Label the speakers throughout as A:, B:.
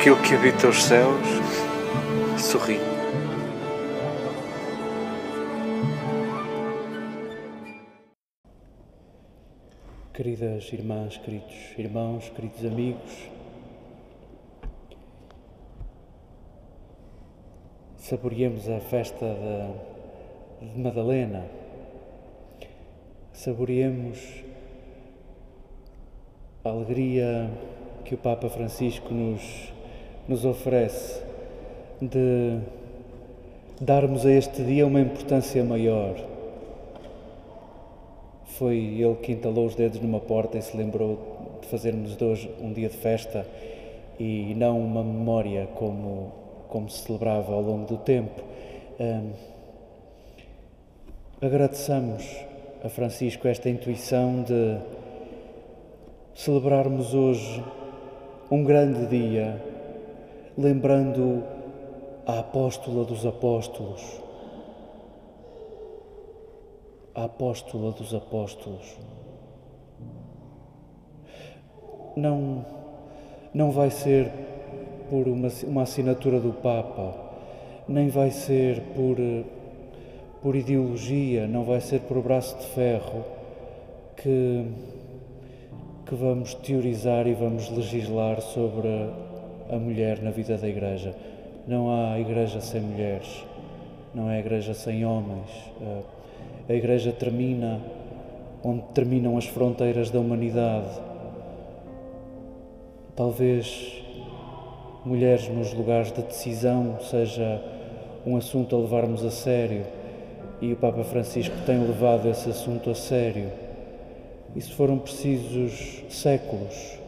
A: aquilo que habita os céus sorri.
B: Queridas irmãs, queridos irmãos, queridos amigos, saboreemos a festa de, de Madalena, saboreemos a alegria que o Papa Francisco nos, nos oferece de darmos a este dia uma importância maior. Foi ele que entalou os dedos numa porta e se lembrou de fazermos de hoje um dia de festa e não uma memória como, como se celebrava ao longo do tempo. Um, agradeçamos a Francisco esta intuição de celebrarmos hoje um grande dia, lembrando a apóstola dos apóstolos, a apóstola dos apóstolos. Não, não vai ser por uma, uma assinatura do Papa, nem vai ser por, por ideologia, não vai ser por braço de ferro que, que vamos teorizar e vamos legislar sobre a mulher na vida da Igreja. Não há Igreja sem mulheres, não há Igreja sem homens. A Igreja termina onde terminam as fronteiras da humanidade. Talvez mulheres nos lugares de decisão seja um assunto a levarmos a sério e o Papa Francisco tem levado esse assunto a sério. Isso foram precisos séculos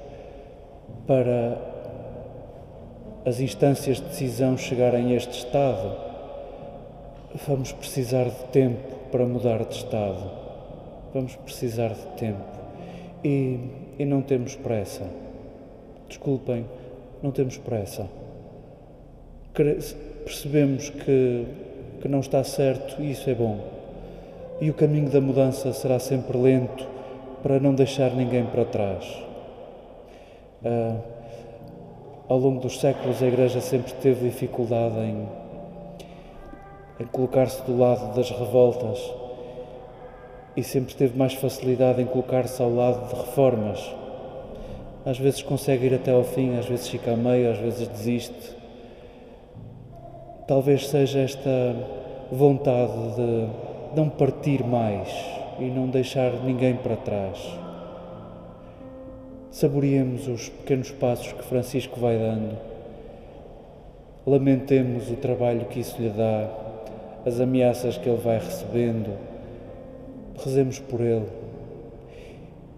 B: para as instâncias de decisão chegarem a este estado. Vamos precisar de tempo para mudar de estado. Vamos precisar de tempo. E, e não temos pressa. Desculpem, não temos pressa. Percebemos que, que não está certo e isso é bom. E o caminho da mudança será sempre lento para não deixar ninguém para trás. Uh, ao longo dos séculos a Igreja sempre teve dificuldade em em colocar-se do lado das revoltas e sempre teve mais facilidade em colocar-se ao lado de reformas. Às vezes consegue ir até ao fim, às vezes fica a meio, às vezes desiste. Talvez seja esta vontade de não partir mais e não deixar ninguém para trás. Saboreemos os pequenos passos que Francisco vai dando. Lamentemos o trabalho que isso lhe dá as ameaças que ele vai recebendo. Rezemos por ele.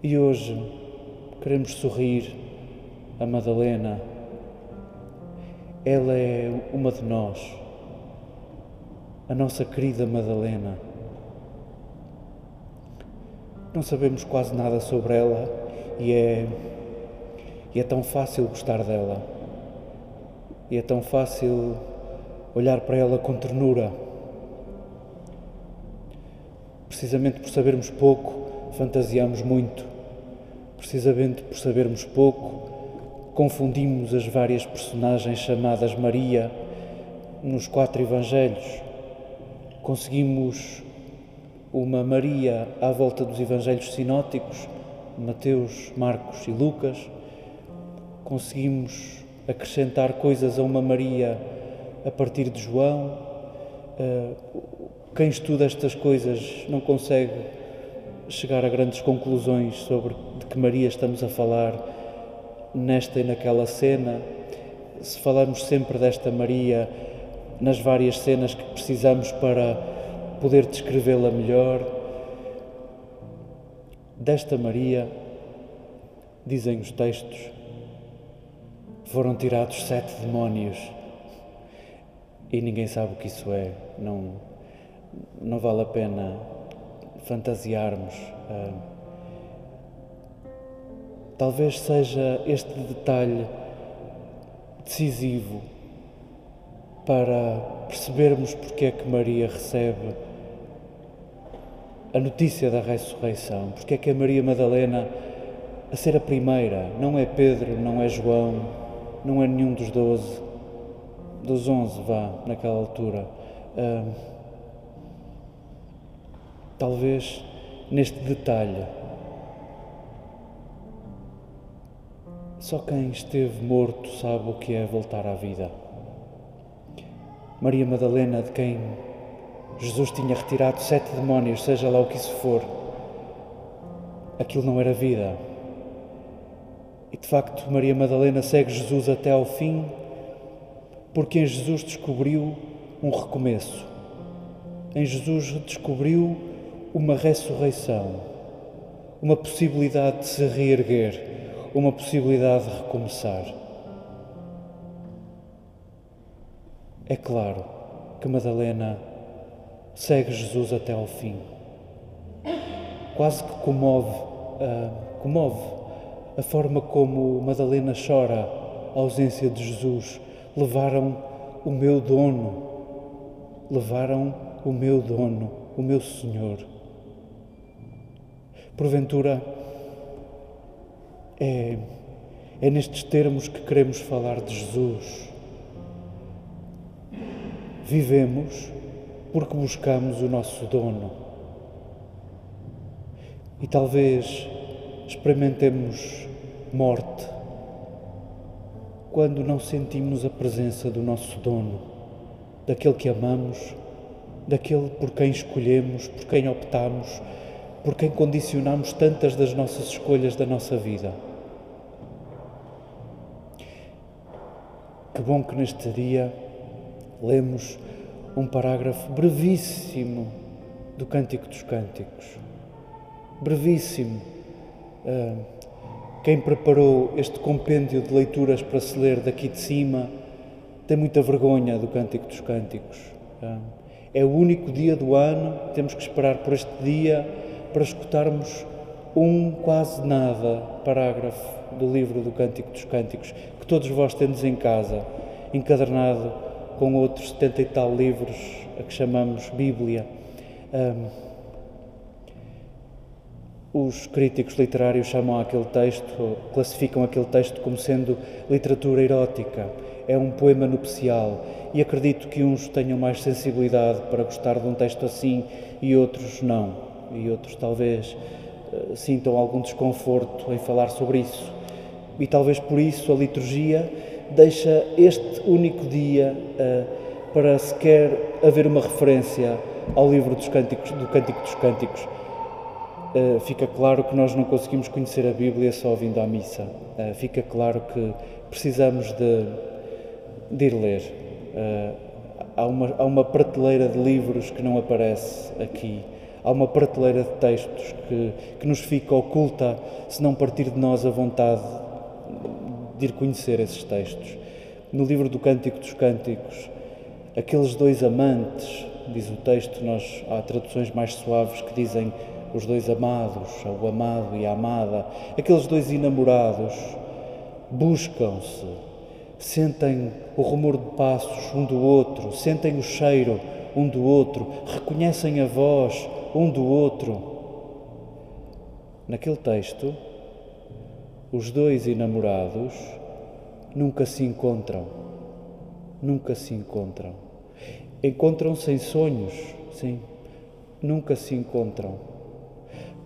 B: E hoje queremos sorrir a Madalena. Ela é uma de nós, a nossa querida Madalena. Não sabemos quase nada sobre ela e é, e é tão fácil gostar dela. E é tão fácil olhar para ela com ternura Precisamente por sabermos pouco, fantasiamos muito. Precisamente por sabermos pouco, confundimos as várias personagens chamadas Maria nos quatro Evangelhos. Conseguimos uma Maria à volta dos Evangelhos sinóticos, Mateus, Marcos e Lucas. Conseguimos acrescentar coisas a uma Maria a partir de João. Uh, quem estuda estas coisas não consegue chegar a grandes conclusões sobre de que Maria estamos a falar nesta e naquela cena. Se falamos sempre desta Maria nas várias cenas que precisamos para poder descrevê-la melhor, desta Maria, dizem os textos, foram tirados sete demónios e ninguém sabe o que isso é. Não, não vale a pena fantasiarmos. Uh, talvez seja este detalhe decisivo para percebermos porque é que Maria recebe a notícia da ressurreição, porque é que é Maria Madalena a ser a primeira, não é Pedro, não é João, não é nenhum dos doze, dos onze, vá, naquela altura. Talvez neste detalhe. Só quem esteve morto sabe o que é voltar à vida. Maria Madalena, de quem Jesus tinha retirado sete demónios, seja lá o que isso for, aquilo não era vida. E de facto, Maria Madalena segue Jesus até ao fim, porque em Jesus descobriu um recomeço. Em Jesus descobriu uma ressurreição, uma possibilidade de se reerguer, uma possibilidade de recomeçar. É claro que Madalena segue Jesus até ao fim. Quase que comove, uh, comove a forma como Madalena chora a ausência de Jesus. Levaram o meu dono, levaram o meu dono, o meu Senhor. Porventura, é, é nestes termos que queremos falar de Jesus Vivemos porque buscamos o nosso dono. E talvez experimentemos morte quando não sentimos a presença do nosso dono, daquele que amamos, daquele por quem escolhemos, por quem optamos, por quem condicionamos tantas das nossas escolhas da nossa vida. Que bom que neste dia lemos um parágrafo brevíssimo do Cântico dos Cânticos. Brevíssimo. Uh, quem preparou este compêndio de leituras para se ler daqui de cima tem muita vergonha do Cântico dos Cânticos. Uh, é o único dia do ano, temos que esperar por este dia para escutarmos um quase nada parágrafo do livro do Cântico dos Cânticos, que todos vós tendes em casa, encadernado com outros setenta e tal livros a que chamamos Bíblia. Um, os críticos literários chamam aquele texto, classificam aquele texto como sendo literatura erótica. É um poema nupcial e acredito que uns tenham mais sensibilidade para gostar de um texto assim e outros não. E outros talvez uh, sintam algum desconforto em falar sobre isso. E talvez por isso a liturgia deixa este único dia uh, para sequer haver uma referência ao livro dos cânticos, do Cântico dos Cânticos. Uh, fica claro que nós não conseguimos conhecer a Bíblia só ouvindo à missa. Uh, fica claro que precisamos de, de ir ler. há, uma, há uma prateleira de livros que não aparece aqui. Há uma prateleira de textos que, que nos fica oculta se não partir de nós a vontade de ir conhecer esses textos. No livro do Cântico dos Cânticos, aqueles dois amantes, diz o texto, nós há traduções mais suaves que dizem os dois amados, o amado e a amada, aqueles dois enamorados buscam-se, sentem o rumor de passos um do outro, sentem o cheiro um do outro, reconhecem a voz um do outro. Naquele texto, os dois enamorados nunca se encontram. Nunca se encontram. Encontram-se em sonhos, sim. Nunca se encontram.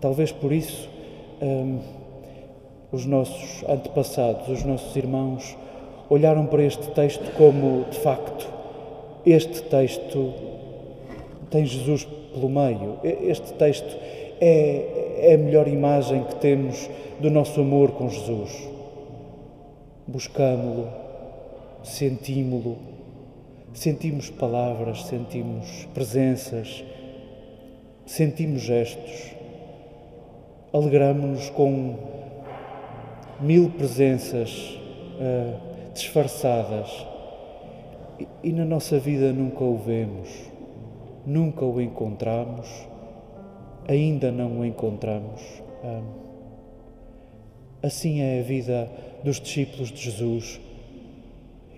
B: Talvez por isso hum, os nossos antepassados, os nossos irmãos, olharam para este texto como, de facto, este texto tem Jesus pelo meio. Este texto é, é a melhor imagem que temos do nosso amor com Jesus. Buscámo-lo, sentimos-lo, sentimos palavras, sentimos presenças, sentimos gestos, alegramos-nos com mil presenças uh, disfarçadas. E, e na nossa vida nunca o vemos, nunca o encontramos, ainda não o encontramos. Um, Assim é a vida dos discípulos de Jesus.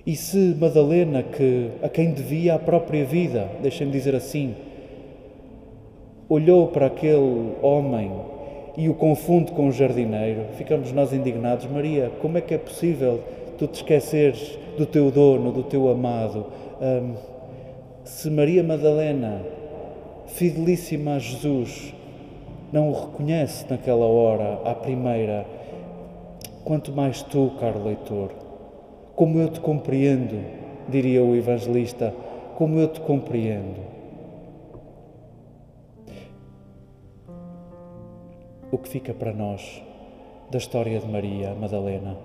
B: E se Madalena, que, a quem devia a própria vida, deixem-me dizer assim, olhou para aquele homem e o confunde com o jardineiro, ficamos nós indignados. Maria, como é que é possível tu te esqueceres do teu dono, do teu amado. Um, se Maria Madalena, fidelíssima a Jesus, não o reconhece naquela hora, à primeira, quanto mais tu, caro leitor, como eu te compreendo, diria o evangelista, como eu te compreendo. O que fica para nós da história de Maria Madalena?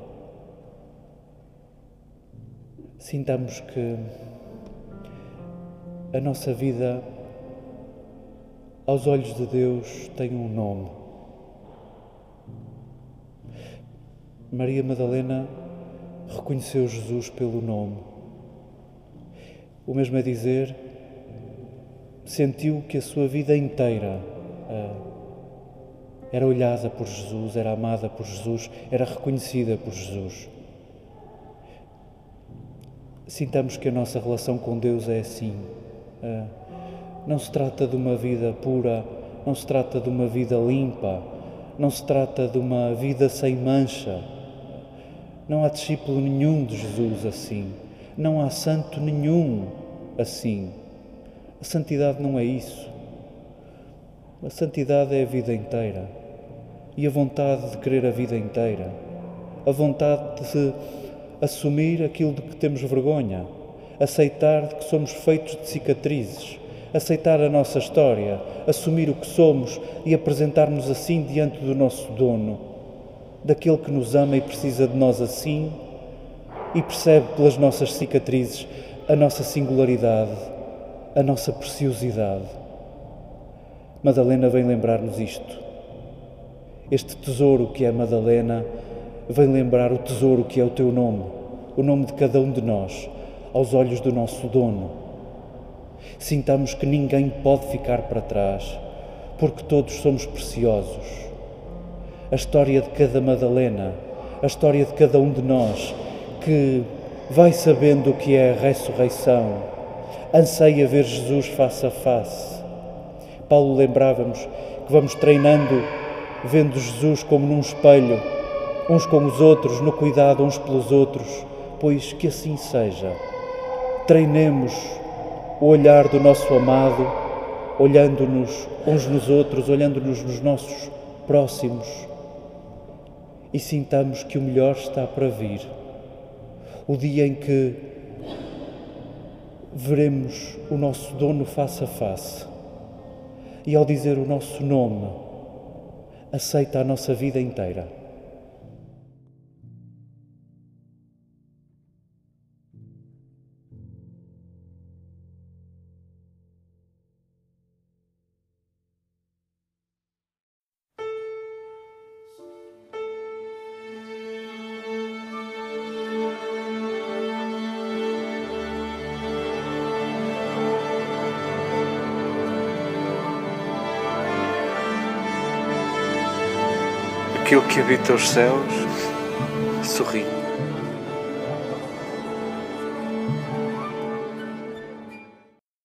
B: Sintamos que a nossa vida, aos olhos de Deus, tem um nome. Maria Madalena reconheceu Jesus pelo nome. O mesmo é dizer, sentiu que a sua vida inteira uh, era olhada por Jesus, era amada por Jesus, era reconhecida por Jesus. Sintamos que a nossa relação com Deus é assim. Não se trata de uma vida pura, não se trata de uma vida limpa, não se trata de uma vida sem mancha. Não há discípulo nenhum de Jesus assim. Não há santo nenhum assim. A santidade não é isso. A santidade é a vida inteira e a vontade de querer a vida inteira, a vontade de assumir aquilo de que temos vergonha, aceitar que somos feitos de cicatrizes, aceitar a nossa história, assumir o que somos e apresentarmos assim diante do nosso dono, daquele que nos ama e precisa de nós assim e percebe pelas nossas cicatrizes a nossa singularidade, a nossa preciosidade. Madalena vem lembrar-nos isto. Este tesouro que é Madalena vem lembrar o tesouro que é o teu nome, o nome de cada um de nós, aos olhos do nosso dono. Sintamos que ninguém pode ficar para trás, porque todos somos preciosos. A história de cada Madalena, a história de cada um de nós, que vai sabendo o que é a ressurreição, anseia ver Jesus face a face. Paulo lembrava-nos que vamos treinando, vendo Jesus como num espelho, uns com os outros, no cuidado uns pelos outros, pois que assim seja. Treinemos o olhar do nosso amado, olhando-nos uns nos outros, olhando-nos nos nossos próximos. E sintamos que o melhor está para vir. O dia em que veremos o nosso dono face a face. E, ao dizer o nosso nome, aceita a nossa vida inteira.
A: Aquele que habita os céus sorri.